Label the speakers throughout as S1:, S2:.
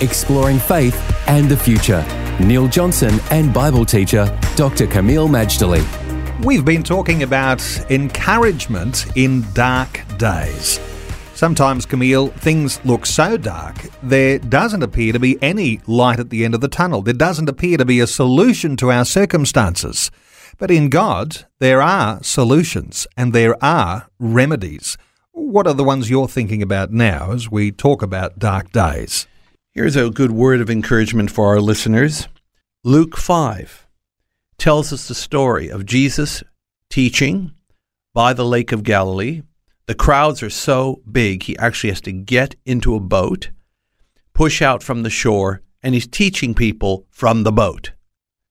S1: Exploring faith and the future. Neil Johnson and Bible teacher Dr. Kameel Majdali.
S2: We've been talking about encouragement in dark days. Sometimes, Kameel, things look so dark, there doesn't appear to be any light at the end of the tunnel. There doesn't appear to be a solution to our circumstances. But in God, there are solutions and there are remedies. What are the ones you're thinking about now as we talk about dark days?
S3: Here's a good word of encouragement for our listeners. Luke 5 tells us the story of Jesus teaching by the Lake of Galilee. The crowds are so big, he actually has to get into a boat, push out from the shore, and he's teaching people from the boat.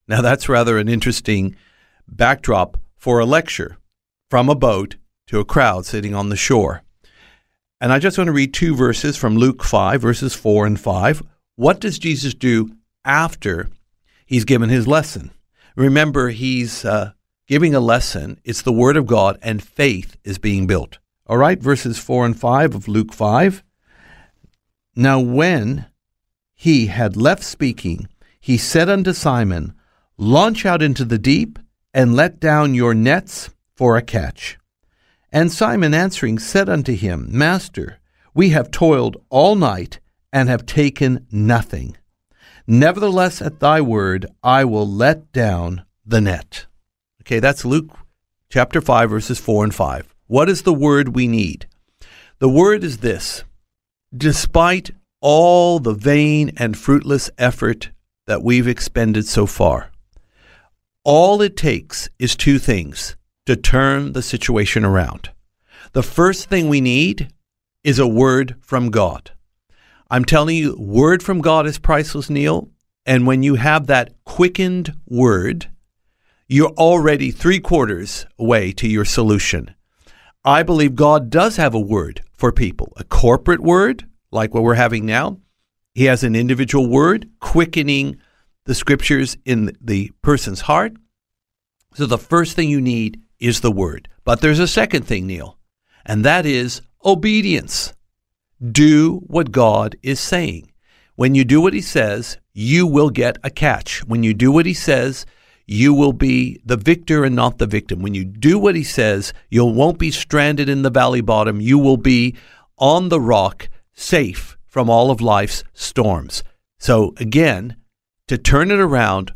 S3: Now, that's rather an interesting backdrop for a lecture from a boat to a crowd sitting on the shore. And I just want to read two verses from Luke 5, verses 4 and 5. What does Jesus do after he's given his lesson? Remember, he's uh, giving a lesson. It's the Word of God, and faith is being built. All right, verses 4 and 5 of Luke 5. Now, when he had left speaking, he said unto Simon, Launch out into the deep and let down your nets for a catch. And Simon answering said unto him, Master, we have toiled all night and have taken nothing. Nevertheless, at thy word, I will let down the net. Okay, that's Luke chapter 5, verses 4 and 5. What is the word we need? The word is this Despite all the vain and fruitless effort that we've expended so far, all it takes is two things to turn the situation around. The first thing we need is a word from God. I'm telling you, word from God is priceless, Neil. And when you have that quickened word, you're already three quarters away to your solution. I believe God does have a word for people, a corporate word, like what we're having now. He has an individual word, quickening the scriptures in the person's heart. So the first thing you need is the word. But there's a second thing, Neil, and that is obedience. Do what God is saying. When you do what he says, you will get a catch. When you do what he says, you will be the victor and not the victim. When you do what he says, you won't be stranded in the valley bottom. You will be on the rock, safe from all of life's storms. So, again, to turn it around,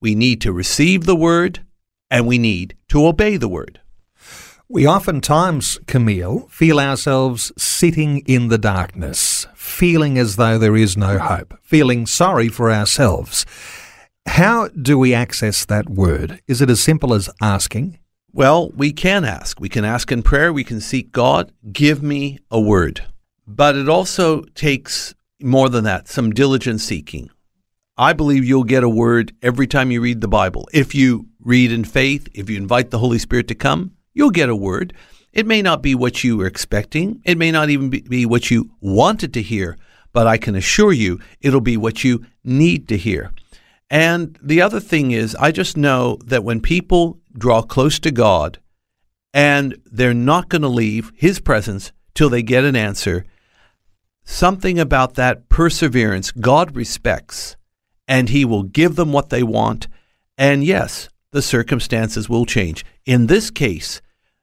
S3: we need to receive the word and we need to obey the word.
S2: We oftentimes, Kameel, feel ourselves sitting in the darkness, feeling as though there is no hope, feeling sorry for ourselves. How do we access that word? Is it as simple as asking?
S3: Well, we can ask. We can ask in prayer. We can seek God, give me a word. But it also takes more than that, some diligent seeking. I believe you'll get a word every time you read the Bible. If you read in faith, if you invite the Holy Spirit to come, you'll get a word. It may not be what you were expecting, it may not even be what you wanted to hear, but I can assure you it'll be what you need to hear. And the other thing is, I just know that when people draw close to God and they're not going to leave His presence till they get an answer, something about that perseverance God respects and he will give them what they want. And yes, the circumstances will change. In this case,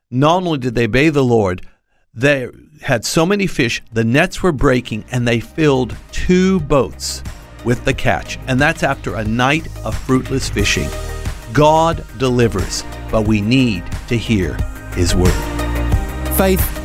S3: not only did they obey the Lord, they had so many fish, the nets were breaking, and they filled two boats with the catch. And that's after a night of fruitless fishing. God delivers, but we need to hear his word.
S1: Faith